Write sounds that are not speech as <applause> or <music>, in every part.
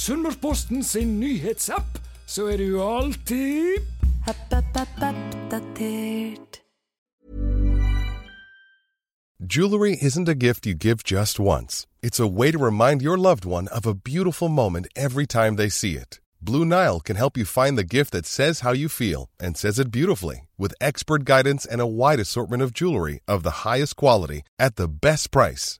Sunnmørsposten sin nyhetsapp, så er du alltid Oppdatert. Jewelry isn't a gift you give just once. It's a way to remind your loved one of a beautiful moment every time they see it. Blue Nile can help you find the gift that says how you feel and says it beautifully with expert guidance and a wide assortment of jewelry of the highest quality at the best price.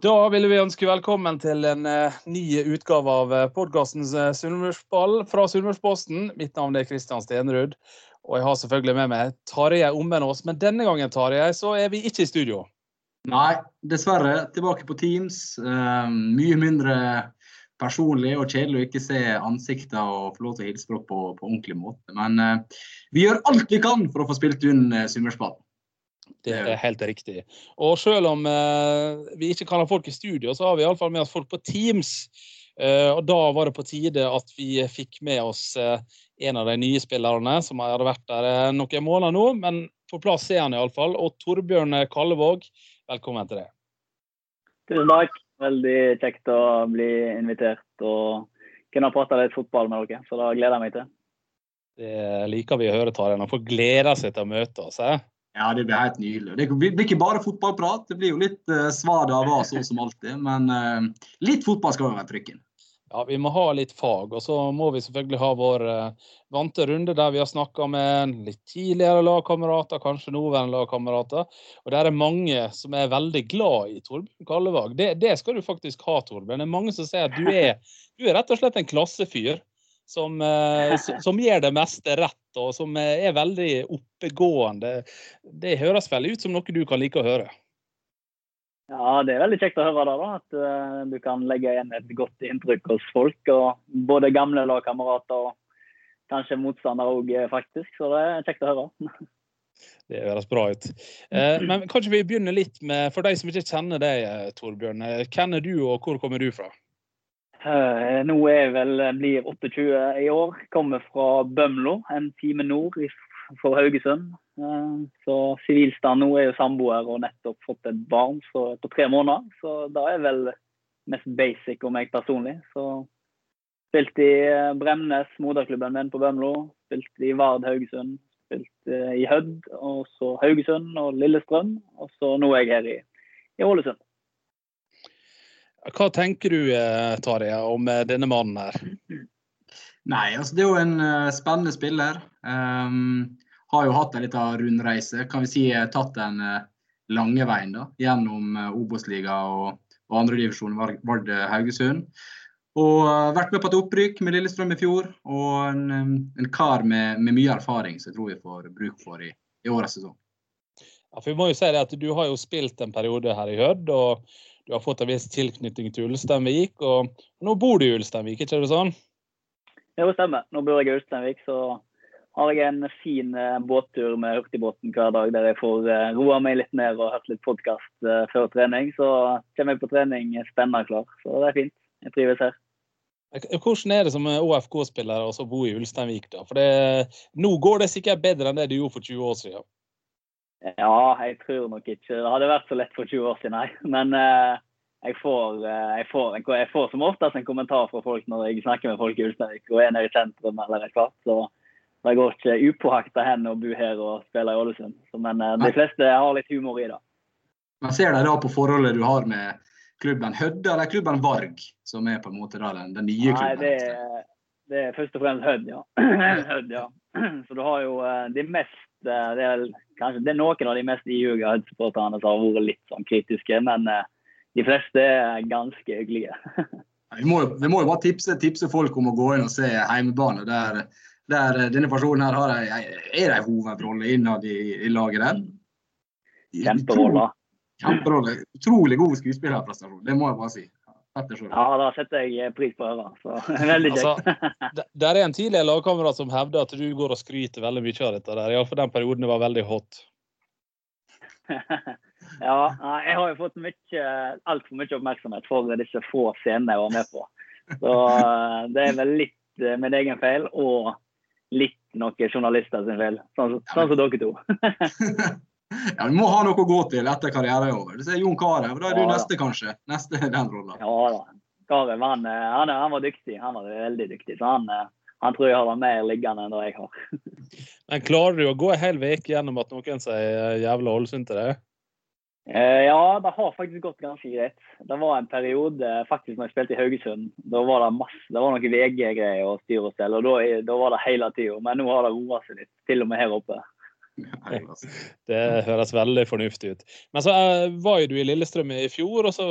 Da vil vi ønske velkommen til en uh, ny utgave av uh, podkasten Sunnmørsball fra Sunnmørsposten. Mitt navn er Kristian Stenrud, og jeg har selvfølgelig med meg Tarjei Ommenås. Men denne gangen Tarjei, så er vi ikke i studio. Nei, dessverre. Tilbake på Teams. Uh, mye mindre personlig og kjedelig å ikke se ansikter og få lov til å hilse på på, ordentlig måte. Men uh, vi gjør alt vi kan for å få spilt uh, Sunnmørsballen. Det er helt riktig. Og selv om eh, vi ikke kan ha folk i studio, så har vi iallfall med oss folk på Teams. Eh, og da var det på tide at vi fikk med oss eh, en av de nye spillerne som hadde vært der eh, noen måneder nå, men på plass er han iallfall. Og Torbjørn Kallevåg, velkommen til deg. Tusen takk. Veldig kjekt å bli invitert og kunne prate litt fotball med dere. Så da gleder jeg meg til. Det liker vi å høre, Tarjei. Når folk gleder seg til å møte oss. Eh? Ja, det blir helt nydelig. Det blir ikke bare fotballprat. Det blir jo litt uh, svada av sånn som alltid. Men uh, litt fotball skal være trykken. Ja, vi må ha litt fag. Og så må vi selvfølgelig ha vår uh, vante runde der vi har snakka med litt tidligere lagkamerater, kanskje nåværende lagkamerater. Og der er mange som er veldig glad i Torbjørn Kallevåg. Det, det, skal du faktisk ha, Torbjørn. Det er mange som sier at du er, du er rett og slett en klassefyr som, eh, som, gjør det meste rett, og som eh, er veldig oppegående. Det høres vel ut som noe du kan like å høre? Ja, det er veldig kjekt å høre det, da, at uh, du kan legge igjen et godt inntrykk hos folk. og Både gamle lagkamerater og kanskje motstandere òg, faktisk. Så det er kjekt å høre. <laughs> Det høres bra ut. Eh, men kanskje vi begynner litt med, for de som ikke kjenner deg, Torbjørn. Hvem er du, og hvor kommer du fra? Uh, nå er jeg vel blir 28 i år. Kommer fra Bømlo, en time nord for Haugesund. Uh, så sivilstand nå er jo samboer og nettopp fått et barn så, på tre måneder. Så da er vel mest basic om meg personlig. Så spilt i uh, Bremnes, moderklubben min på Bømlo. Spilt i Vard Haugesund. Spilt i Hødd, og så Haugesund og Lillestrøm. Og så nå er jeg her i, i Ålesund. Hva tenker du Tarje, om eh, denne mannen her? Nei, altså Det er jo en uh, spennende spiller. Um, har jo hatt en liten rundreise. Kan vi si tatt den lange veien da, gjennom Obos-liga og, og andredivisjon Vard Haugesund. Og vært med på et opprykk med Lillestrøm i fjor. Og en, um, en kar med, med, mye erfaring som jeg tror vi får bruk for i, i årets sesong. Ja, for vi må jo si det at Du har jo spilt en periode her i Hødd. og du har fått en viss tilknytning til Ulsteinvik, og nå bor du i Ulsteinvik, ikke er det sånn? Jo, stemmer. Nå bor jeg i Ulsteinvik, så har jeg en fin eh, båttur med hurtigbåten hver dag der jeg får eh, roa meg litt ned og hørt litt podkast eh, før trening. Så kommer jeg på trening spennende klar. Så det er fint. Jeg trives her. Hvordan er det som OFK-spiller å bo i Ulsteinvik? da? For det, Nå går det sikkert bedre enn det du gjorde for 20 år siden? Ja, jeg tror nok ikke det hadde vært så lett for 20 år siden, nei. Men eh, jeg, får, eh, jeg, får, jeg, får, som oftest en kommentar fra folk når jeg snakker med folk i Ulsteinvik og er nede i sentrum eller et kvart. Så det går ikke upåakta hen å bo her og spille i Ålesund. Men eh, de fleste har litt humor i det. Men Ser de da på forholdet du har med klubben Hødde eller klubben Varg, som er på en måte da den, den nye klubben? Nei, det, det, er først og fremst Hødd, ja. <clears throat> Hødd, ja. <clears throat> Så du har jo eh, de mest det er, kanskje, det er noen av de mest ihuga Hødd-supporterne som har vært litt sånn kritiske, men eh, de fleste er ganske hyggelige. <laughs> vi, må, vi må jo bare tipse, tipse, folk om å gå inn og se heimebane. Der, der denne personen her har ei, er en hovedrolle innad i, i laget der. Kjemperolle. Kjemperolle. Utrolig god skuespillerprestasjon, det må jeg bare si. Ja, da setter jeg pris på å høre. Så <laughs> veldig kjekt. Altså, <laughs> der er en tidligere lagkamerat som hevder at du går og skryter veldig mye av dette. der, Iallfall den perioden det var veldig hot. <laughs> ja, jeg har jo fått mye, altfor mye oppmerksomhet for disse få scenene jeg var med på. Så eh, det er vel litt eh, min egen feil og litt noen journalister sin feil. Sånn, sånn som dere to. Ja, Du må ha noe å gå til etter karrieren er over. Du er Jon Carew. Da er du ja, neste, kanskje. Neste den rollen. Ja da. Carew han, eh, han, han, var dyktig. Han var veldig dyktig. Så han, han tror jeg har mer liggende enn det jeg har. <laughs> Men klarer du å gå en hel uke gjennom at noen sier jævla Ålesund til deg? Eh, ja, det har faktisk gått ganske greit. Det var en periode faktisk når jeg spilte i Haugesund. Da var det masse, det var noen VG-greier og styr og stell, og da, da var det hele tida. Men nå har det roa seg litt, til og med her oppe. <laughs> <laughs> Det høres veldig fornuftig ut. Men så uh, var jo du i Lillestrøm i fjor, og så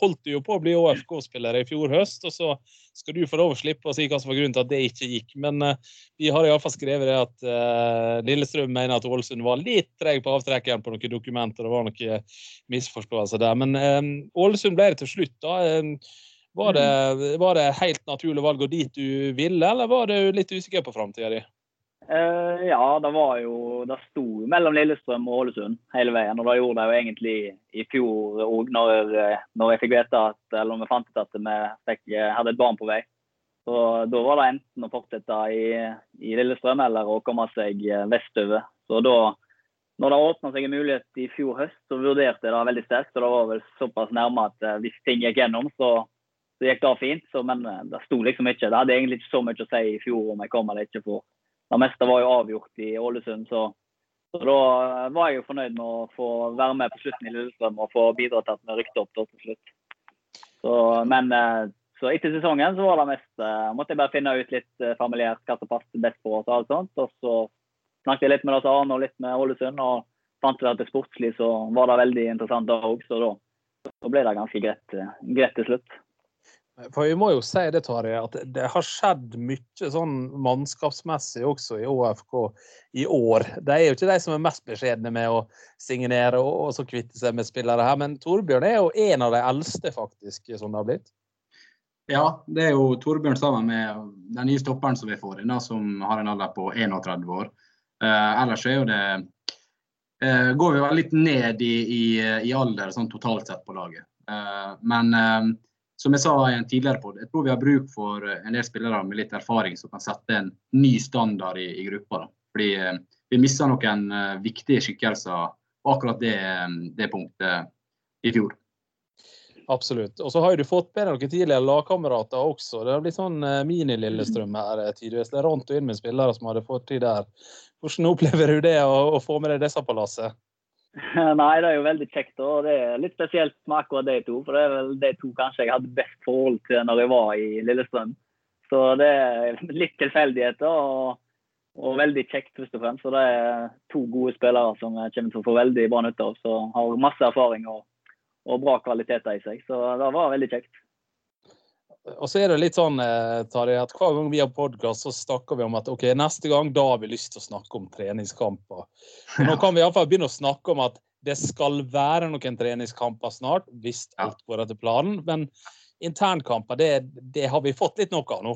holdt du jo på å bli ÅFK-spiller i fjor høst. Og så skal du få lov å slippe å si hva som var grunnen til at det ikke gikk. Men uh, vi har iallfall skrevet det at uh, Lillestrøm mener at Ålesund var litt treg på avtrekkeren på noen dokumenter. Det var noen misforståelser der. Men Ålesund ble det til slutt, da. Var det, var det helt naturlig valg å dit du ville, eller var du litt usikker på framtida di? Uh, ja, det var jo Det sto mellom Lillestrøm og Ålesund hele veien. Og det gjorde det jo egentlig i fjor òg, når, eh, når, jeg fikk vite at eller når vi fant ut at vi fikk, eh, hadde et barn på vei. Så Da var det enten å fortsette i, i Lillestrøm eller å komme seg vestover. Så da, når det åpna seg en mulighet i fjor høst, så vurderte jeg det veldig sterkt. Og det var vel såpass nærme at hvis ting gikk gjennom, så, så gikk det fint. Så, men det sto liksom ikke. Det hadde egentlig ikke så mye å si i fjor om jeg kom eller ikke. for det meste var jo avgjort i Ålesund. Så, så, da var jeg jo fornøyd med å få være med på slutten i Lillestrøm og få bidra til at vi rykket opp til slutt. Så, men eh, så etter sesongen så var det mest uh, måtte jeg bare finne ut litt uh, familiært hva som passet best for oss. Og alt sånt. Og så snakket jeg litt med Lars Arne og litt med Ålesund, og fant ut at det sportslig så var det veldig interessant da òg. Så da, da, ble det ganske greit til slutt. For vi må jo si det, Tarjei, at det har skjedd mye sånn mannskapsmessig også i ÅFK i år. De er jo ikke de som er mest beskjedne med å signere og, og så kvitte seg med spillere her. Men Torbjørn er jo en av de eldste, faktisk, som det har blitt. Ja, det er jo Torbjørn sammen med den nye stopperen som vi får inn, som har en alder på 31 år. Eh, ellers er jo det eh, går vi vel litt ned i, i, i alder sånn totalt sett på laget. Eh, men eh, som jeg sa i en tidligere podd, jeg tror vi har bruk for eh, en del spillere med litt erfaring som kan sette en ny standard i, i gruppa. Da. Fordi eh, vi mista noen uh, viktige skikkelser på akkurat det, det, punktet i fjor. Absolutt. Og så har du fått med noen tidligere lagkamerater også. Det har blitt sånn mini-Lillestrøm her tidvis. Det rant inn med spillere som hadde fått tid der. Hvordan opplever du det å, å få med deg disse på lasset? <laughs> Nei, det er jo veldig kjekt. og Det er litt spesielt med akkurat de to. For det er vel de to kanskje jeg hadde best forhold til når jeg var i Lillestrøm. Så det er litt tilfeldigheter og, og, veldig kjekt, først og fremst. Så det er to gode spillere som kommer til å få veldig bra nytte av. Som har masse erfaring og, og bra kvaliteter i seg. Så det var veldig kjekt. Og så er det litt sånn, Tari, at hver gang vi har podkast, så snakker vi om at ok, neste gang da har vi lyst til å snakke om treningskamper. <laughs> Nå kan vi iallfall begynne å snakke om at det skal være noen treningskamper snart, hvis alt går etter planen. Men internkamper, det, det har vi fått litt nok av nå.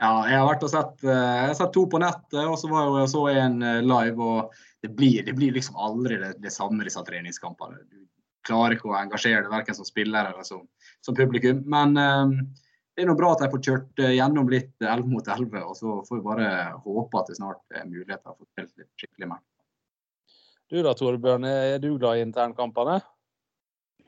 Ja, jeg har vært og sett, eh, sett to på nettet, og så var jeg så en eh, live. og Det blir, det blir liksom aldri det, det samme, disse treningskampene. Du klarer ikke å engasjere deg verken som spiller eller som, som publikum. Men det er noe bra at de får kjørt eh, gjennom litt 11 mot 11. Og så får vi bare håpe at det snart er muligheter for å få spilt litt skikkelig mer. Du da, Torbjørn, er du glad i internkampene?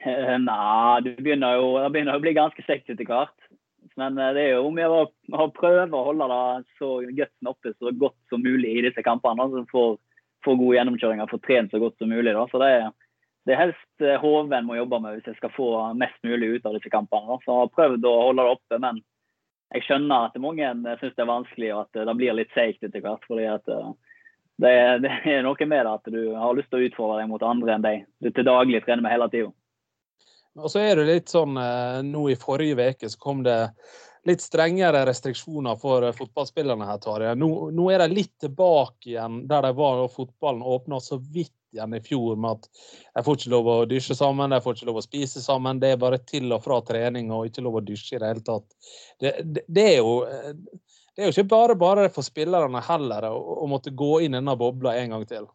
Eh, nei, det begynner jo det begynner å bli ganske kjekt etter hvert. Men eh, det er jo om å prøve å holde det så gutsen oppe så godt som mulig i disse kampene. Så får, får gode gjennomkjøringer, får trent så godt som mulig. Da. Så det er det er helst eh, HV må jobbe med hvis jeg skal få mest mulig ut av disse kampene. Så jeg har prøvd å holde det oppe, men jeg skjønner at mange syns det er vanskelig og at det blir litt seigt etter hvert. fordi at eh, det er, <laughs> det er, noe med det at du har lyst til å utfordre deg mot andre enn deg du til daglig trener med hele tida. Og så er det litt sånn, eh, nå I forrige uke så kom det litt strengere restriksjoner for fotballspillerne her, Tarjei. Nå, nå, er de litt tilbake igjen der de var da fotballen åpna så vidt igjen i fjor med at de får ikke lov å dusje sammen, de får ikke lov å spise sammen. Det er bare til og fra trening og ikke lov å dusje i det hele tatt. Det, det, det er jo det er jo ikke bare bare for spillerne heller å, å måtte gå inn i denne bobla en gang til.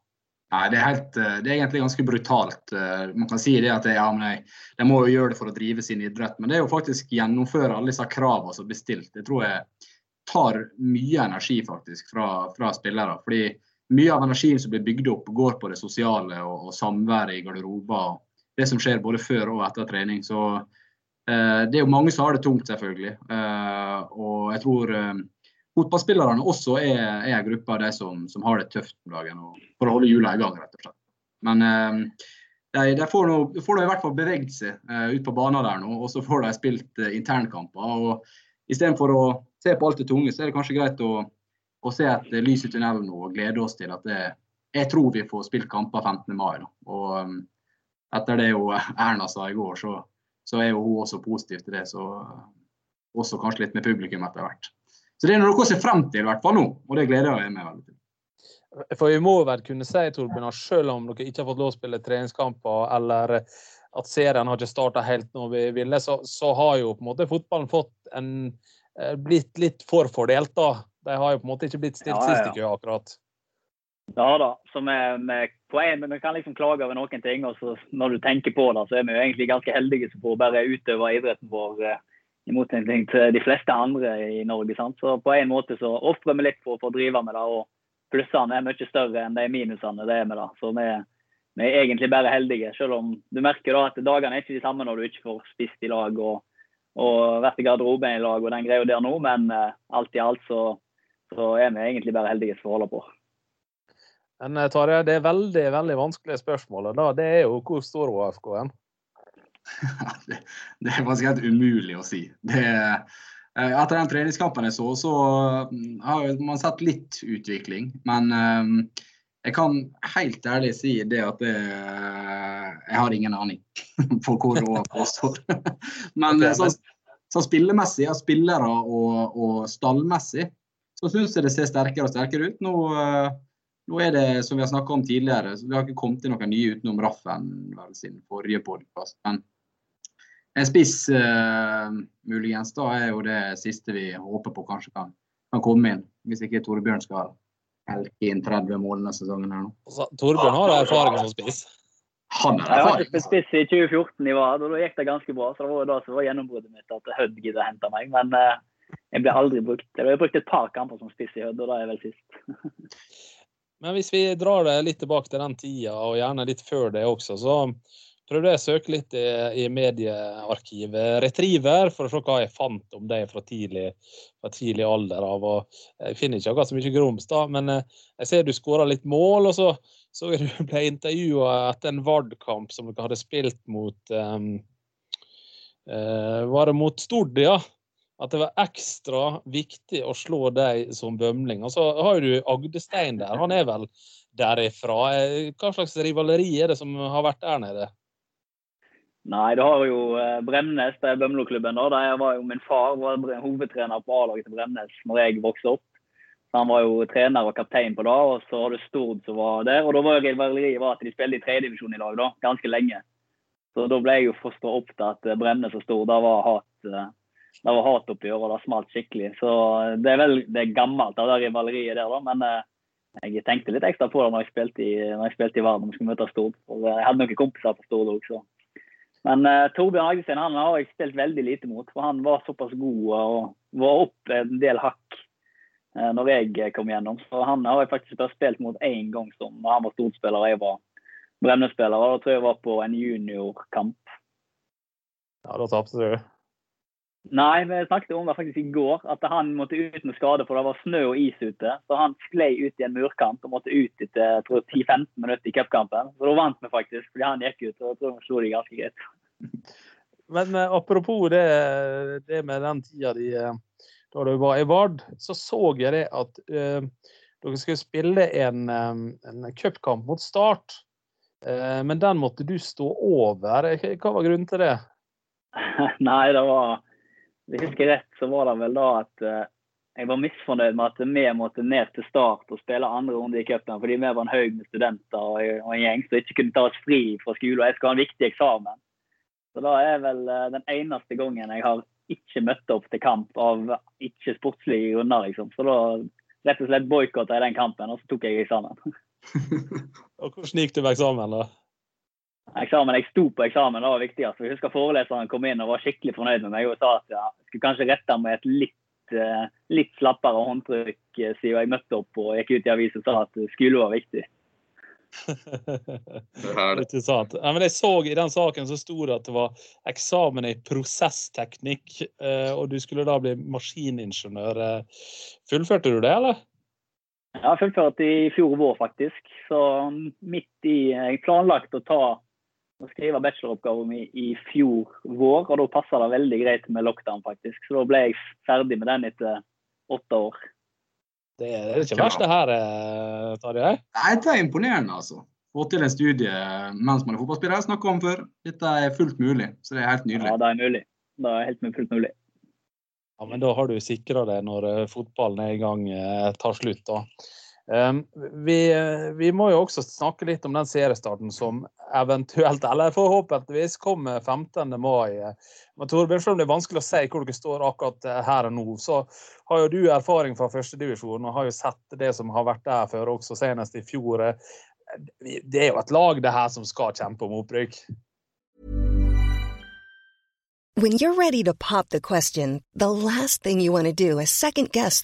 Nei, det er, helt, eh, det er, egentlig ganske brutalt. Eh, man kan si det at ja, de, de, må jo gjøre det for å drive sin idrett, men det er jo faktisk gjennomføre alle disse kravene som blir stilt. Det tror jeg tar mye energi faktisk fra, fra, spillere. fordi mye av energien som blir bygd opp, går på det sosiale og, og samværet i garderober. Det som skjer både før og etter trening. Så eh, det er jo mange som har det tungt, selvfølgelig. Eh, og jeg tror eh, fotballspillerne også er, er en gruppe av de som, som, har det tøft om dagen for å holde hjula i gang, rett og slett. Men eh, de, de får, nå, i hvert fall beveget seg uh, ut på banen der nå, og så får de spilt uh, internkamper. og Istedenfor å se på alt det tunge, så er det kanskje greit å, å se et lys i tunnelen nå og glede oss til at det, jeg tror vi får spilt kamper 15. mai. Og um, etter det jo Erna sa i går, så, så, er jo hun også positiv til det. Så også kanskje litt med publikum etter hvert. Så det er noe å se frem til, i hvert fall nå. Og det gleder jeg meg veldig til. For vi må vel kunne si Torbjørn, at selv om dere ikke har fått lov å spille treningskamper, eller at serien har ikke starta helt når vi ville, så, så, har jo på en måte fotballen fått en, eh, blitt litt forfordelt. da. De har jo på en måte ikke blitt stilt ja, ja, ja. sist i kø, akkurat. Ja da. Så vi, kan liksom klage over noen ting, og så når du tenker på det, så er vi jo egentlig ganske heldige som får bare utøve idretten vår eh, i motsetning til de fleste andre i Norge. Sant? Så på en måte så ofrer vi litt for å få drive med det. og Plussene er mye større enn de minusene det er med det. Så vi, vi, er egentlig bare heldige. Selv om du merker da at dagene er ikke de samme når du ikke får spist i lag og, og vært i garderoben i lag og den greia der nå, men uh, alt i alt så, så, er vi egentlig bare heldige som holder på. Men eh, Tarjei, det er veldig veldig vanskelige spørsmålet. da, Det er jo hvor stor OFK er? <laughs> det, det er faktisk helt umulig å si. Det, eh, etter den treningskampen jeg så, så mm, har man sett litt utvikling. Men um, jeg kan helt ærlig si det at det, jeg har ingen aning <laughs> på hvor AFK <laughs> står. Men okay, sånn, så spillemessig, spillere og, og stallmessig, så syns jeg det ser sterkere og sterkere ut. Nå, nå er det, som vi har snakka om tidligere, så vi har ikke kommet til noen nye utenom Raffen vel, sin forrige podkast. Men en spiss uh, muligens da er jo det siste vi håper på kanskje kan, kan komme inn. Hvis ikke Torbjørn skal helke inn 30 mål denne sesongen. her nå. Altså, Torbjørn har erfaring som spiss? Han er erfaring. Jeg var spiss i 2014 i Vard, og da gikk det ganske bra. Så det var da som var gjennombruddet mitt at Hødd gidder hente meg. Men uh, jeg ble aldri brukt. Jeg ble brukt et par kamper som spiss i Hødd, og da er jeg vel sist. <laughs> Men hvis vi drar det litt tilbake til den tida, og gjerne litt før det også, så prøvde jeg å søke litt i, i mediearkivet Retriever for å se hva jeg fant om deg fra tidlig, fra tidlig alder av. og Jeg finner ikke akkurat så mye grums, da, men eh, jeg ser du skåra litt mål. og så så du ble intervjua etter en Vard-kamp som dere hadde spilt mot um, uh, Var det mot Stord, ja? At det var ekstra viktig å slå deg som bømling. Og så har du Agdestein der. Han er vel derifra. Hva slags rivaleri er det som har vært der nede? Nei, du har jo eh, Bremnes, det er Bømlo-klubben. Der var jo min far var hovedtrener på A-laget til Bremnes når jeg vokste opp. Så Han var jo trener og kaptein på det, og så har du Stord som var der. og da var Rivaleriet at de spilte i tredjedivisjon i lag da, ganske lenge. Så Da ble jeg jo forstått opp til at Bremnes og Stord da var hat, eh, det var hatoppgjør, og det smalt skikkelig. Så Det er vel det er gammelt, det rivaleriet der, da. Men jeg tenkte litt ekstra på det når jeg spilte i, når jeg spilte i Verden og skulle møte Stord. Og jeg hadde noen kompiser på Stord òg, så men uh, Torbjørn Agdestein han har jeg spilt veldig lite mot, for han var såpass god og var opp en del hakk uh, når jeg kom gjennom. Så han har jeg faktisk bare spilt mot én gang som han var storspiller og jeg var Bremnes-spiller. Da tror jeg jeg var på en juniorkamp. Ja, da tapte du? Nei, vi snakket om det faktisk i går, at han måtte ut med skade for det var snø og is ute. Så han sklei ut i en murkamp og måtte ut etter 10-15 minutter i cupkampen. Så da vant vi faktisk, fordi han gikk ut. og jeg tror vi slo de ganske greit. Men uh, apropos det, det, med den tida de, uh, da du var i Vard, så så jeg det at uh, dere skulle spille en, en cupkamp mot Start. men den måtte du stå over. Hva var grunnen til det? <laughs> Nei, det var hvis jeg husker rett, så var det vel da at uh, jeg var misfornøyd med at vi måtte ned til start og spille andre runde i cupen fordi vi var en haug med studenter og, og en gjeng som ikke kunne ta oss fri fra skole. Og jeg skal ha en viktig eksamen. Så da er vel eh, den eneste gangen jeg har ikke møtt opp til kamp av ikke sportslige grunner, liksom. Så da rett og slett boikotta jeg den kampen, og så tok jeg eksamen. <laughs> og hvordan gikk det med eksamen, da? Eksamen, Jeg sto på eksamen, det var viktigst. Jeg husker foreleseren kom inn og var skikkelig fornøyd med meg og sa at jeg skulle kanskje rette med et litt Eh, litt slappere håndtrykk eh, siden jeg møtte opp og gikk ut i avisen og sa at skole var viktig. Ikke sant. Ja, men jeg så I den saken så sto det at det var eksamen i prosessteknikk, eh, og du skulle da bli maskiningeniør. Fullførte du det, eller? Ja, jeg fullførte i fjor vår, faktisk. Så midt i Jeg planlagt å ta å skrive bacheloroppgaven min i fjor vår, og da passa det veldig greit med lockdown, faktisk. Så da ble jeg ferdig med den etter åtte år. Det er ikke verst, det her, eh, Tarjei? Dette er imponerende, altså. Få til en studie mens man er fotballspiller. Snakka om før. Dette er fullt mulig, så det er helt nydelig. Ja, det er mulig. Det er helt fullt mulig. Ja, men da har du sikra det når eh, fotballen er i gang, eh, tar slutt, da. Ehm, vi, vi, må jo også snakke litt om den seriestarten som eventuelt, eller forhåpentligvis, kommer 15. mai. Men Torbjørn, selv om det er vanskelig å si hvor dere står akkurat her og nå, så har jo du erfaring fra førstedivisjon og har jo sett det som har vært der før, også senest i fjor. Det er jo et lag det her som skal kjempe om opprykk. When you're ready to pop the question, the last thing you want to do is second guess.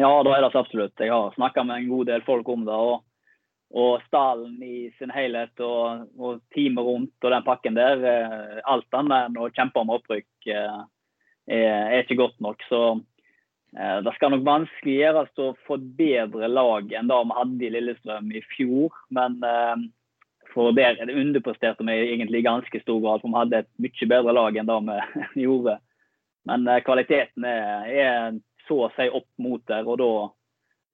Ja, da er det absolutt. Jeg har snakka med en god del folk om det. og, og stallen i sin helhet og, og teamet rundt og den pakken der. Eh, alt annet enn å kjempe om opprykk eh, er, er, ikke godt nok. Så eh, det skal nok vanskelig gjøres å bedre lag enn det vi hadde i Lillestrøm i fjor. Men for det underpresterte vi egentlig i ganske stor grad, for vi hadde et mye bedre lag enn det vi <laughs> gjorde. Men kvaliteten er, er så å si opp mot der. og da,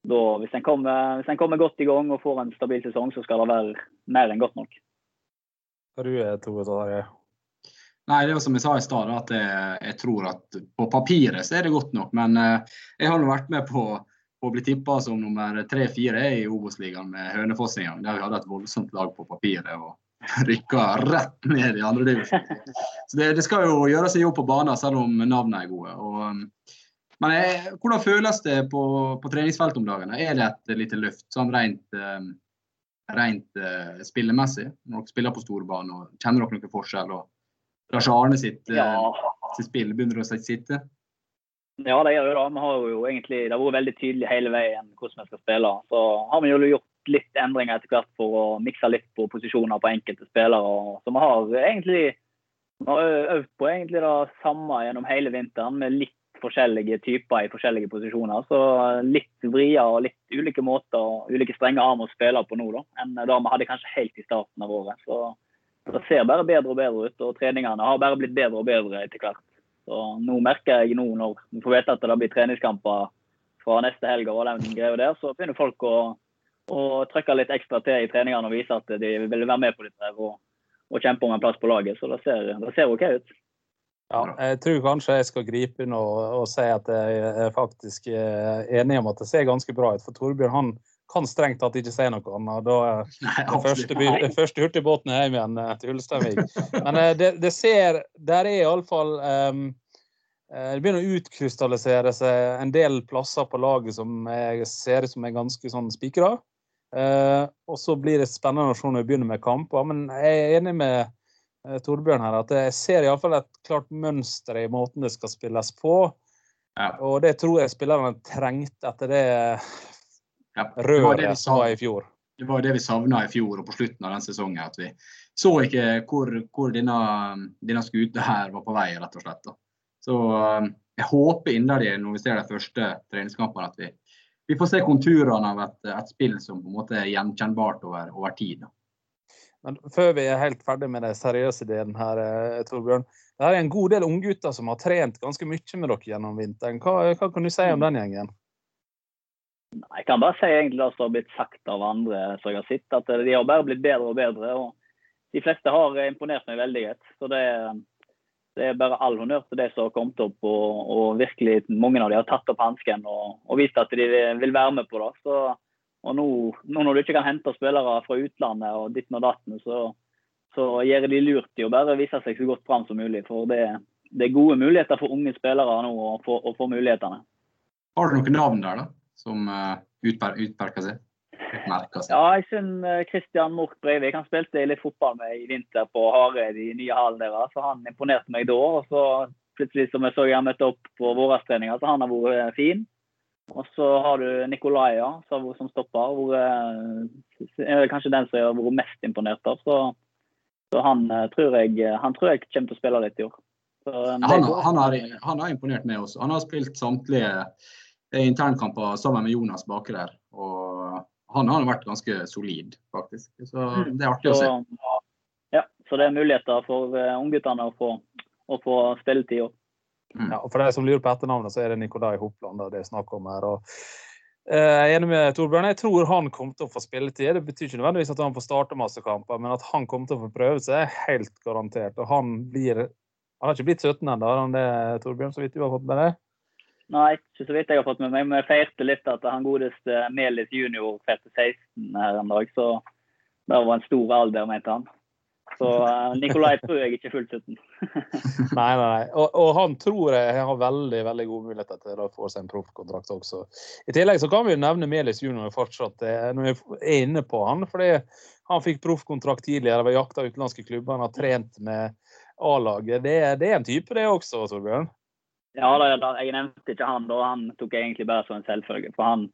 da hvis, en kommer, hvis en kommer godt i gang og får en stabil sesong, så skal det være mer enn godt nok. Hva du er, Tore deg? Nei, det er jo som jeg sa i stad, at jeg, jeg, tror at på papiret så er det godt nok. Men eh, jeg har nå vært med på, på å bli tippa som nummer tre-fire i Obos-ligaen med Hønefoss en gang. Der vi hadde et voldsomt lag på papiret og <laughs> rykka rett ned i andre divisjon. <laughs> Så det, det, skal jo gjøres en jobb på banen selv om navnene er gode. Og, men jeg, hvordan føles det på, på treningsfeltet om dagen? Er det et lite løft sånn rent, eh, rent uh, spillemessig? Når dere spiller på storbane, og kjenner dere noen forskjell? Og Lars Arne sitt, ja. sitt spill begynner å sitte? Ja, det gjør jo det. Vi har jo egentlig, det har vært veldig tydelig hele veien hvordan vi skal spille. Så har vi jo gjort litt endringer etter hvert for å mikse litt på posisjoner på enkelte spillere. Så vi har egentlig vi har øvd på egentlig det samme gjennom hele vinteren med litt forskjellige typer i forskjellige posisjoner. Så litt vrier og litt ulike måter og ulike strenge armer å spille på nå da, enn da vi hadde kanskje helt i starten av året. Så det ser bare bedre og bedre ut, og treningene har bare blitt bedre og bedre etter hvert. Så nå merker jeg nå når vi får vite at det blir treningskamper fra neste helg og den greia der, så begynner folk å, å trykke litt ekstra til i treningene og vise at de vil være med på dette og, og kjempe om en plass på laget. Så det ser, det ser OK ut. Ja, jeg tror kanskje jeg skal gripe inn og, og si at jeg er faktisk eh, enig om at det ser ganske bra ut. For Torbjørn han kan strengt tatt ikke si noe annet. Da <laughs> den første, første hurtigbåten er hjem igjen eh, til Ulsteinvik. <laughs> Men eh, det, det, ser Der er iallfall um, Det begynner å utkrystallisere seg en del plasser på laget som jeg ser ut som er ganske sånn spikra. Uh, og så blir det spennende å se når vi begynner med kamper. Men jeg er enig med Eh, Torbjørn her, at jeg ser iallfall et klart mønster i måten det skal spilles på. Ja. Og det tror jeg spillerne trengte etter det ja, røret som var i fjor. Det var det vi savna i fjor og på slutten av den sesongen. At vi så ikke hvor, hvor denne, denne skuta her var på vei, rett og slett. Så eh, jeg håper inderlig når vi ser de første treningskampene, at vi vi får se konturene av et, et, spill som på en måte er gjenkjennbart over, over tid. Da. Men før vi er helt ferdig med den seriøse delen her, eh, Torbjørn. Det er en god del unggutter som har trent ganske mye med dere gjennom vinteren. Hva, hva kan du si om den gjengen? Jeg kan bare si egentlig det som har blitt sagt av andre som jeg har sett, at de har bare blitt bedre og bedre. og De fleste har imponert meg veldig. Så det, det er bare all honnør til de som har kommet opp, og, og virkelig mange av dem har tatt opp hansken og, og, vist at de vil være med på det. Så, og nå, nå, når du ikke kan hente spillere fra utlandet og ditten og datten, så, så gjør de lurt i å bare vise seg så godt fram som mulig. For det, det, er gode muligheter for unge spillere nå å få, mulighetene. Har du noen navn der, da? som uh, utper, utperker seg? seg? Ja, jeg synes Kristian uh, Mork Breivik han spilte litt fotball med i vinter på Hareid i nye hallen deres. så Han imponerte meg da. og så plutselig som jeg så jeg møtte opp på vårstreninga, så han har vært uh, fin. Og så har du Nikolaja som stopper. Hvor, er kanskje den som har vært mest imponert av. Så, så han, tror jeg, han tror jeg kommer til å spille litt i år. Så, um, han, han, har, han, har, imponert meg også. Han har spilt samtlige internkamper sammen med Jonas baki der. Og han har vært ganske solid, faktisk. Så mm. det er artig å se. Ja, så det er muligheter for ungguttene å få, å få spilletid òg. Mm. Ja, og for de som lurer på etternavnet, så er det Nikolai Hopland det er snakk om her. og eh, jeg er enig med Torbjørn. Jeg tror han kommer til å få spilletid. Det betyr ikke nødvendigvis at han får starte masse kamper, men at han kommer til å få prøve seg, er helt garantert. Og han blir Han har ikke blitt 17 ennå, han det, Torbjørn, så vidt du har fått med deg? Nei, ikke så vidt jeg har fått med meg. Men jeg feirte litt at han godeste Melis junior feirte 16 her en dag. Så det var en stor alder, mente han. Så uh, Nikolai tror jeg ikke fullt 17. <laughs> nei, nei. Og, og, han tror jeg har veldig veldig gode muligheter til å få seg en proffkontrakt også. I tillegg så kan vi jo nevne Melis junior fortsatt eh, når vi er inne på han. fordi han fikk proffkontrakt tidligere ved jakta utenlandske klubber. Han har trent med A-laget. Det, det, er en type, det også, Torbjørn? Ja, da, da, jeg nevnte ikke han da. Han tok jeg egentlig bare som en selvfølge. For han,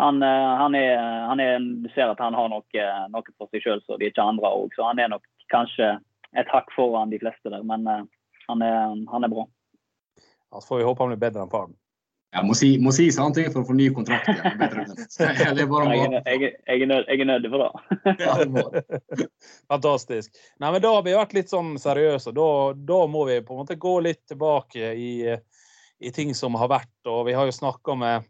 han, eh, han, er, han er, Du ser at han har noe, noe for seg sjøl som de ikke andre òg. Så han er nok kanskje et hakk foran de fleste der. Men uh, han, er, han, er, bra. Ja, så får vi håpe han blir bedre enn faren. Jeg må si, må si sånne ting for å få ny kontrakt. <laughs> jeg, jeg, jeg, er nødt for det. <laughs> Fantastisk. Nei, men Da har vi vært litt sånn seriøse. Da, da må vi på en måte gå litt tilbake i, i ting som har vært. og Vi har jo snakka med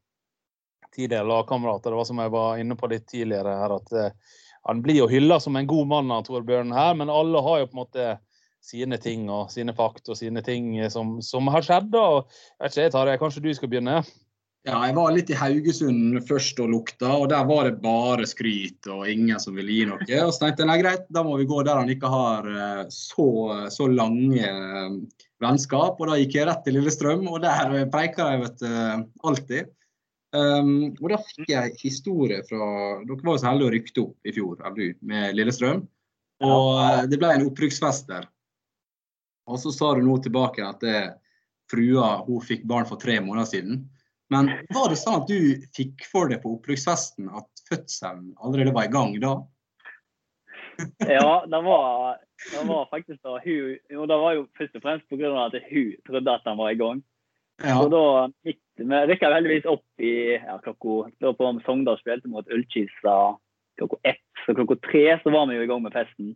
tidligere lagkamerater, det var som jeg var inne på litt tidligere her, at uh, han blir jo hylla som en god mann av Torbjørn her, men alle har jo på en måte sine ting og sine fakta og sine ting som, som har skjedd. da. jeg vet ikke, Tarjei, kanskje du skal begynne? Ja, jeg var litt i Haugesund først og lukta, og der var det bare skryt og ingen som ville gi noe. Og så tenkte jeg nei, greit, da må vi gå der han ikke har eh, så, så lange eh, vennskap. Og da gikk jeg rett til Lillestrøm, og der preika jeg vet, alltid. Um, og da fikk jeg historie fra Dere var jo så heldige å rykte opp i fjor, med Lillestrøm. Og ja. det ble en opprykksfest der. Og så sa du nå tilbake at det, frua hun fikk barn for tre måneder siden. Men var det sånn at du fikk for deg på opprykksfesten at fødselen allerede var i gang da? ja, det var, det var faktisk da hun Og det var jo først og fremst pga. at hun trodde at den var i gang. Ja. Så da gikk vi rykka heldigvis opp i ja, klokka Da på Sogndal spilte mot Ullkisa klokka ett. Så klokka tre så var vi jo i gang med festen.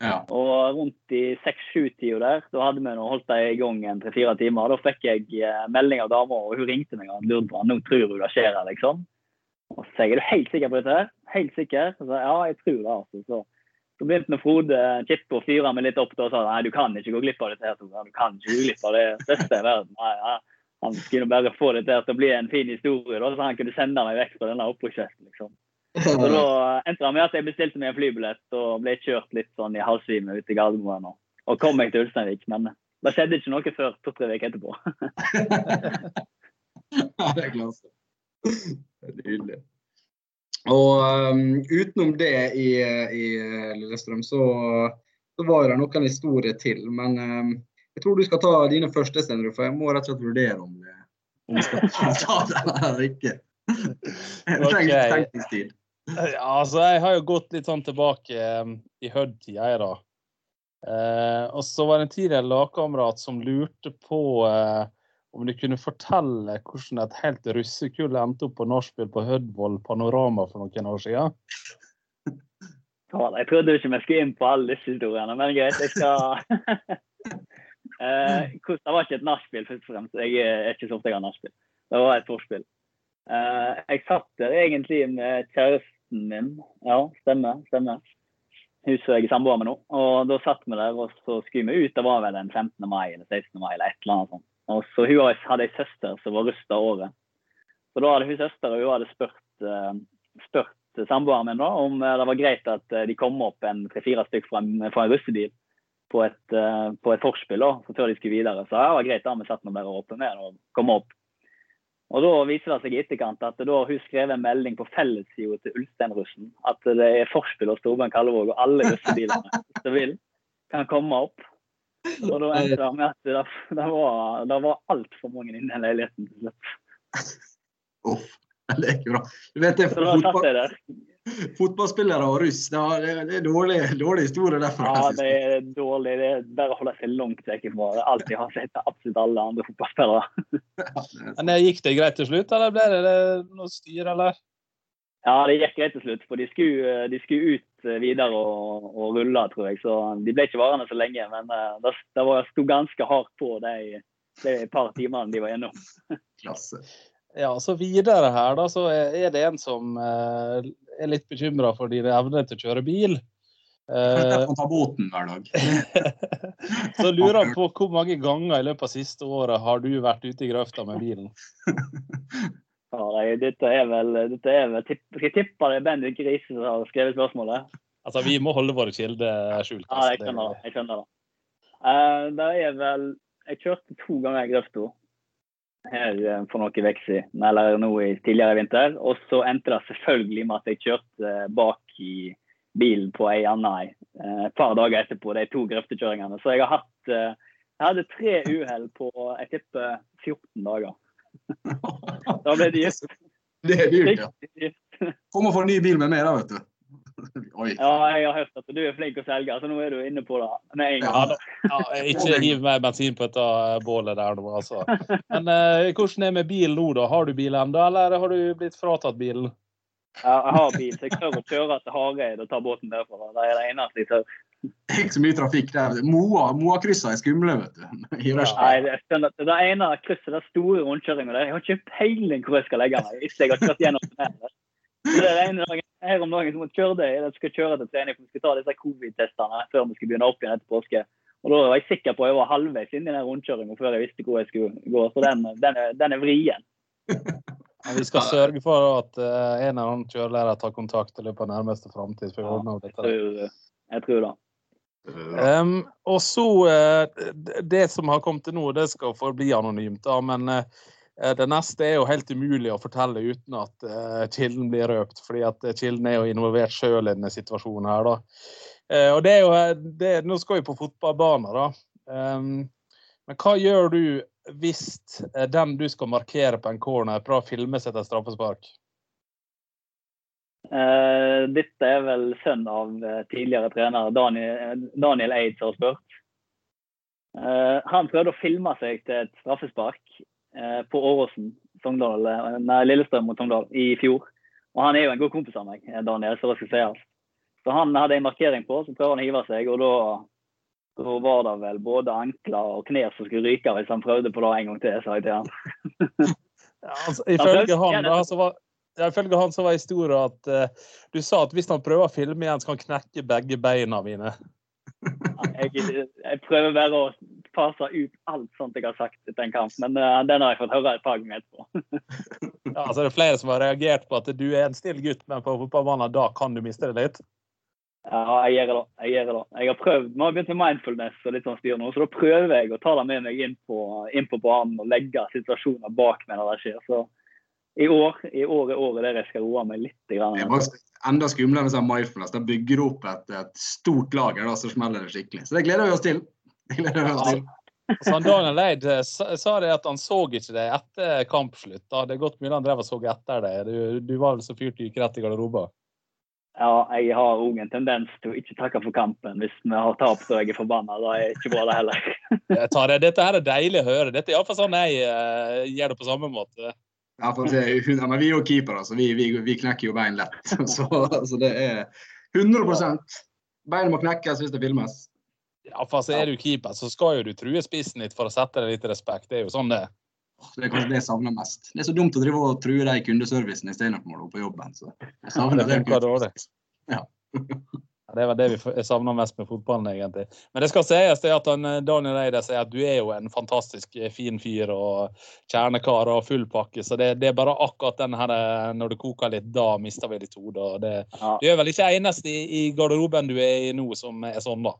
Ja. Og rundt i seks-sju-tida der, da hadde vi holdt det i gang en tre-fire timer. Da fikk jeg eh, melding av dama, og hun ringte meg og lurte på nå tror hun det skjer liksom. Og så sier jeg er du helt sikker på dette? her? Helt sikker? Så ja, jeg tror det. altså. Så, så begynte Frode Kippe å fyre meg litt opp og sa nei, du kan ikke gå glipp av dette. her, Du kan ikke gå glipp av det beste i verden. Nei, ja. Han skulle bare få det til å bli en fin historie, da, så han kunne sende meg vekk fra denne opprykksfesten. liksom. Så da endte det med at jeg bestilte meg en flybillett og ble kjørt litt sånn i halvsvime ut i Gardermoen. Og, og kom meg til Ulsteinvik. Men det skjedde ikke noe før to-tre uker etterpå. <laughs> ja, det er klart. Det er nydelig. Og um, utenom det i, i Lillestrøm, så, så var det noen historier til. Men um, jeg tror du skal ta dine første, Stenrud, for jeg må rett og slett vurdere om, det, om vi skal ta <laughs> den eller ikke. Jeg trenger tenkningstid. Ja, altså, jeg har jo gått litt sånn tilbake um, i Hødd-tida, jeg, da. Uh, og så var det en tidligere lagkamerat som lurte på uh, om du kunne fortelle hvordan et helt russekull endte opp på nachspiel på Hødvoll Panorama for noen år siden? Jeg trodde ikke vi skulle inn på alle disse historiene, men greit. Jeg skal <laughs> eh, Det var ikke et nachspiel, først og fremst. Jeg er ikke så ofte jeg har nachspiel. Det var et forspill. Eh, jeg satt der egentlig med kjæresten min. Ja, stemmer. stemmer. Hun som jeg er samboer med nå. Og da satt vi der, og så skulle vi ut. Det var vel den 15. mai eller 16. mai eller et eller annet sånt. Og så Hun hadde ei søster som var rusta året. Så da hadde hun søster og hun hadde spurt, uh, spurt samboeren min da, om uh, det var greit at uh, de kom opp en tre-fire stykk fra en, fra en russebil på et, på forspill før de skulle videre. Så det var greit da, vi satt nå bare åpne med og kom opp. Og Da viser det seg i etterkant at da hun skrev en melding på fellessida til Ulsteinrussen at det er forspill hos Storbjørn Kallevåg, og alle russebilene som vil, kan komme opp. Og da endte det med at det, det var, det var altfor mange inne i leiligheten til slutt. Uff, det er ikke bra. Du vet, det, Så da satt jeg der. Fotballspillere og russ, det er, det er dårlig, dårlig historie derfra. Ja, det er dårlig. Det er bare å holde seg langt vekk fra alt de har sett absolutt alle andre fotballspillere. Men Gikk det greit til slutt, eller ble det noe styr, eller? Ja, det gikk greit til slutt. For de skulle, de skulle ut videre og, og, rulla, tror jeg. Så de ble ikke varende så lenge. Men uh, det, det var, sto ganske hardt på de, de par timene de var innom. <laughs> Klasse. Ja, så videre her, da, så er det en som uh, er litt bekymra for dine evner til å kjøre bil. Uh, ta båten hver dag. <laughs> så lurer jeg på hvor mange ganger i løpet av siste året har du vært ute i grøfta med bilen? <laughs> Ja, dette er vel, dette er vel Jeg tipper det er Bendik Riise som har skrevet spørsmålet. Altså, Vi må holde våre kilder skjult. Ja, jeg skjønner det. Jeg skjønner det. Uh, det er vel Jeg kjørte to ganger i grøfta her uh, for noen uker siden, eller nå i tidligere i vinter. Og så endte det selvfølgelig med at jeg kjørte bak i bilen på ei anna ei et par dager etterpå, de to grøftekjøringene. Så jeg har hatt Jeg hadde tre uhell på jeg tipper 14 dager. <laughs> da ble det dyrt. <laughs> Det er dyrt, ja. Kom og få ny bil med meg, da, vet du. <laughs> Oi. Ja, jeg har hørt at du er flink å selge, så nå er du inne på det med en gang. Ja, ja, ikke hiv mer bensin på dette bålet der nå, altså. <laughs> Men eh, hvordan er det med bil nå, da? Har du bil ennå, eller har du blitt fratatt bilen? Ja, jeg har bil, så jeg tør å kjøre til Hareid og ta båten derfra. Det er det eneste jeg tør. Det er ikke så mye trafikk der. Moa, Moa-kryssa er skumle, vet du. <laughs> Ja, nei, det, det ene krysset, det store rundkjøringa der, jeg har ikke peiling hvor jeg skal legge meg. Hvis jeg har kjørt gjennom det. Det er ene dagen, her om dagen som måtte kjøre det, jeg skal kjøre til trening for vi skal ta disse covid-testene før vi skal begynne opp igjen etter påske. Og Da var jeg sikker på at jeg var halvveis inn i den rundkjøringa før jeg visste hvor jeg skulle gå. Så den, den, er, den er vrien. <laughs> Men vi skal sørge for at uh, en av annen kjørelærer tar kontakt i løpet av nærmeste framtid. Ja, jeg, tror, jeg tror det. Um, og så uh, Det som har kommet til nå, det skal forbli anonymt. da, Men uh, det neste er jo helt umulig å fortelle uten at uh, kilden blir røpt. fordi at kilden er jo involvert sjøl i denne situasjonen her. da. og det er jo, det, Nå skal vi på fotballbanen, da. Um, men hva gjør du hvis den du skal markere på en corner, prøver å filme seg etter straffespark? Uh, dette er vel sønn av uh, tidligere trener Daniel, Daniel Eid som har spurt. Han prøvde å filme seg til et straffespark på Åråsen, Lillestrøm mot Sogndal, i fjor. Og han er jo en god kompis av meg, Daniel, så det skal sies. Så han hadde en markering på, så prøver han å hive seg, og da, da var det vel både ankler og knær som skulle ryke hvis han prøvde på det en gang til, sa jeg til han. <laughs> ja, altså, ifølge han, da, så var Ifølge han så var historien at uh, du sa at hvis han prøver å filme igjen, så kan han knekke begge beina mine. jeg, jeg, prøver bare å passe ut alt sånt jeg har sagt etter en kamp, men uh, den har jeg fått høre et par ganger etterpå. <laughs> ja, så det er flere som har reagert på at du er en snill gutt, men på fotballbanen da kan du miste det litt? Ja, jeg gjør det. Jeg gjør det. Jeg har prøvd, nå har begynt med mindfulness og litt sånn styr nå, så da prøver jeg å ta det med meg inn på, inn på banen og legge situasjoner bak meg når det skjer. så i år, i år er året der jeg skal roe meg litt. Grann. Det er enda skumlere med sånn mindfulness. Da bygger du opp et, et stort lager, da, så smeller det skikkelig. Så det gleder vi oss til. Det gleder vi oss til. Så Daniel Eid sa det at han så ikke det etter kampslutt. Da. Det er godt mulig han drev og så etter det. Du, du var vel så fyrt du gikk rett i garderoben? Ja, jeg har òg en tendens til å ikke takke for kampen hvis vi har tapt og jeg er forbanna. Da er det ikke bra, det heller. <laughs> Jeg tar det. Dette her er deilig å høre. Dette er iallfall sånn jeg uh, gjør det på samme måte. Ja, for det, ja, men vi er jo keepere, så vi, vi, vi knekker jo bein lett. <laughs> Så, så det er 100% Bein må knekkes hvis det filmes. Ja, for altså, er du keeper, så skal jo du true spissen litt for å sette deg litt respekt. Det er jo sånn det er. Det er kanskje det jeg savner mest. Det er så dumt å drive og true de kundeservicen istedenfor på jobben. Så jeg savner det. det. dårlig. Ja. <laughs> Det var det vi savna mest med fotballen, egentlig. Men det skal sies det at han, eh, Daniel Eide sier at du er jo en fantastisk eh, fin fyr og kjernekar og full pakke. Så det, det, er bare akkurat den her eh, når det koker litt, da mister vi litt hodet. Ja. Du er vel ikke eneste i, i garderoben du er i nå som er sånn, da?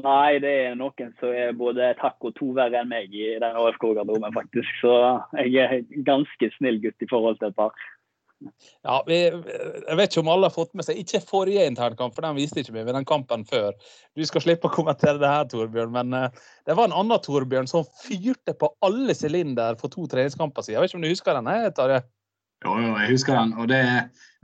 Nei, det er noen som er både takk og to verre enn meg i den AFK-garderoben, faktisk. Så jeg er ganske snill gutt i forhold til et par. Ja, vi, Jeg vet ikke om alle har fått med seg Ikke forrige internkamp, for den viste ikke vi, men den kampen før. Du skal slippe å kommentere det her, Torbjørn, men uh, det var en annen Torbjørn som fyrte på alle sylinder for to treningskamper siden. Jeg vet ikke om du husker den? Tarjei? Jo, jo, jeg husker den. Og det,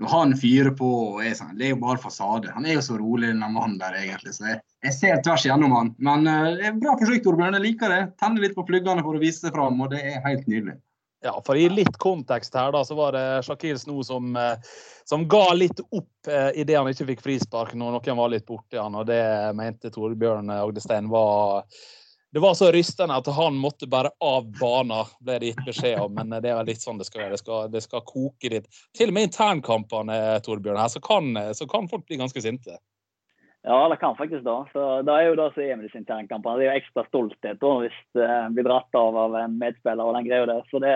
når han fyrer på er sånn, Det er jo bare fasade. Han er jo så rolig, den mannen der, egentlig. Så jeg, jeg ser tvers igjennom han. Men uh, det er bra forsøk, Torbjørn. Jeg liker det. Tenner litt på pluggene for å vise seg fram, og det er helt nydelig. Ja, for I litt kontekst her da, så var det Shakir Sno som, uh, som ga litt opp eh, idet han ikke fikk frispark når noen var litt borti han, og det mente Torbjørn Agdestein var det var så rystende at han måtte bare av banen, ble det gitt beskjed om. Men det er litt sånn det skal være. Det skal, det skal koke litt. Til og med internkampene, Torbjørn, her, så kan, så kan, folk bli ganske sinte. Ja, det kan faktisk det. Så Det er jo det som er med disse internkampene. Det er jo ekstra stolthet da, hvis det blir dratt av av en medspiller og den greia der. Så det,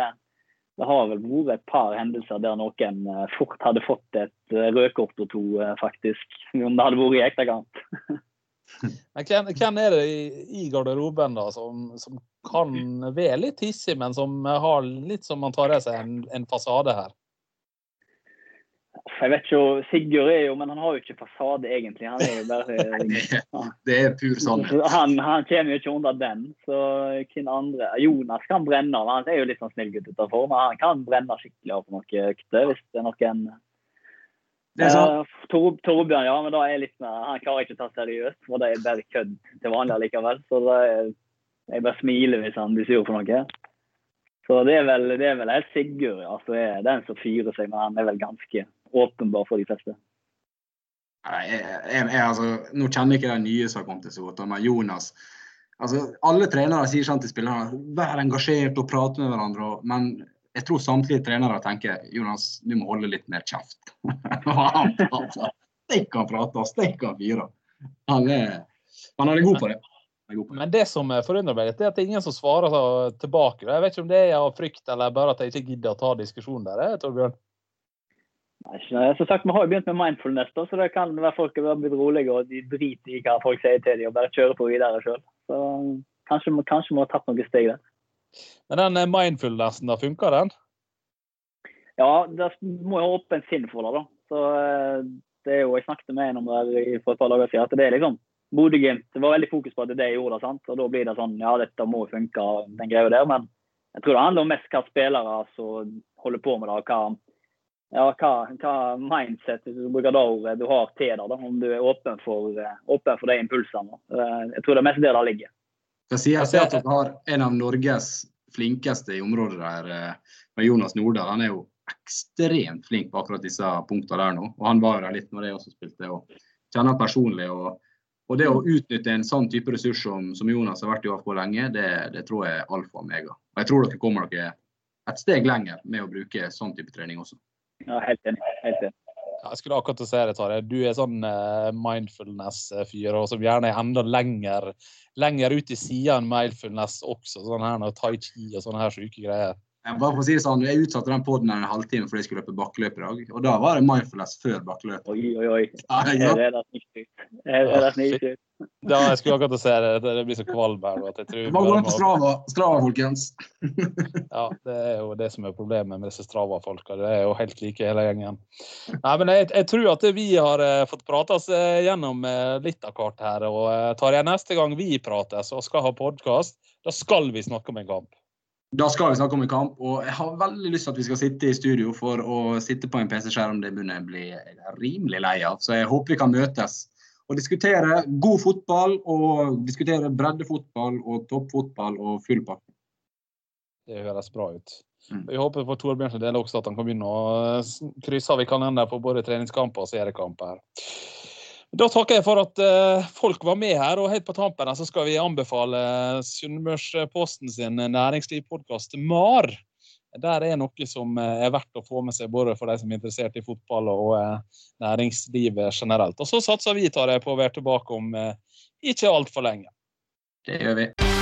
det har vel vært et par hendelser der noen eh, fort hadde fått et eh, rødkort og to, eh, faktisk. Om det hadde vært i ekte kamp. <laughs> Men hvem, hvem, er det i, garderoben da, som, som, kan være litt hissig, men som har litt som man tar av seg en, en, fasade her? Jeg vet ikke, Sigurd er jo, men han har jo ikke fasade egentlig. Han er jo bare <laughs> det, Det er pur sannhet. Han, han, kommer jo ikke under den. Så hvem andre Jonas kan brenne. Han er jo litt sånn snill gutt utenfor, men han kan brenne skikkelig av på noen økter hvis det er noen det er sånn. Uh, Torbjørn, ja, men da er litt mer, han klarer ikke å ta seriøst. For det er bare kødd til vanlig likevel. Så da er, jeg bare smiler hvis han blir sur for noe. Så det er vel, det er vel helt Sigurd altså, er den som fyrer seg, men han er vel ganske åpenbar for de fleste. Jeg, jeg, jeg, altså, nå kjenner jeg ikke den nye som har kommet til så godt, men Jonas altså, Alle trenere sier sånn til spillerne vær engasjert og prate med hverandre. Men jeg tror samtlige trenere tenker Jonas, du må holde litt mer kjeft. <laughs> Stikk han prater, stikk han fyrer. Han er, han er god på det. Men det som forundrer meg litt, er at det er ingen som svarer tilbake. Jeg vet ikke om det er av frykt eller bare at jeg ikke gidder å ta diskusjonen der, Torbjørn? Nei, som sagt, Vi har jo begynt med mindfulness, da, så det kan være folk er blitt rolige og de driter i hva folk sier til dem og bare kjører på videre sjøl. Så kanskje, kanskje vi har tatt noen steg der. Men den eh, mindfulnessen, da, funker den? Ja, det må jo ha åpent sinn for det. da. Så eh, det er jo, Jeg snakket med en om det for et par dager siden. at det er liksom, Bodø-Glimt det var veldig fokus på at det er det jeg gjorde. sant? Og Da blir det sånn ja, dette må funke, den greia der. Men jeg tror det handler om mest hva spillere som holder på med det. og Hva, ja, hva, hva mindset hvis du bruker det ordet, du har til det. da, Om du er åpen for, eh, åpen for de impulsene. Jeg tror det er mest der det ligger. Jeg ser at dere har en av Norges flinkeste i området der, eh, med Jonas Nordahl. Han er jo ekstremt flink på akkurat disse punktene der nå. Og han var jo der litt når jeg også spilte. og Kjenner personlig. og, og det å utnytte en sånn type ressurs som, som Jonas har vært i AFK lenge, det, det, tror jeg er alfa og mega. Og jeg tror dere kommer dere et steg lenger med å bruke sånn type trening også. Ja, helt enig. Helt enig. Jeg skulle akkurat si det, Tarjei. Du er sånn uh, mindfulness-fyr som gjerne er enda lenger, lenger ut i sida enn mindfulness også. Sånn her når tai chi og sånne her syke greier. Jeg bare for å si det sånn, jeg utsatte den poden en halvtime fordi jeg skulle løpe bakkeløp i dag. Og da var det mindfulness før bakkeløp. Oi, oi, oi. Er snilt. Her er da. Ja, jeg skulle akkurat si det. Det blir så kvalm her. At jeg tror bare gå inn på Strava, Strava folkens. <laughs> ja, det er jo det som er problemet med disse Strava-folka. Det er jo helt like hele gjengen. Nei, men jeg, jeg tror at vi har uh, fått prate oss uh, gjennom litt av kart her. Og tar jeg neste gang vi prates og skal ha podkast, da skal vi snakke om en kamp. Da skal vi snakke om en kamp, og jeg har veldig lyst til at vi skal sitte i studio for å sitte på en PC-skjerm. Det begynner jeg å bli rimelig lei av. Så jeg håper vi kan møtes og diskutere god fotball, og diskutere breddefotball og toppfotball og full pakke. Det høres bra ut. Mm. Vi håper for Torbjørns del også at han kan begynne å krysse av i kalenderen på både treningskamper og seriekamper. Da takker jeg for at uh, folk var med her, og helt på tampen så skal vi anbefale Sunnmørsposten sin næringslivspodkast MAR. Der er noe som eh, er verdt å få med seg, både for de som er interessert i fotball og næringslivet generelt. Og så satser vi tar jeg på å være tilbake om ikke altfor lenge. Det gjør vi.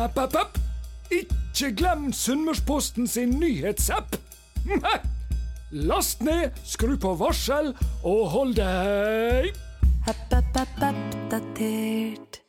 App, app, app. Ikke glem Sunnmørsposten sin nyhetsapp! Last ned, skru på varsel og hold deg App, app, app, oppdater.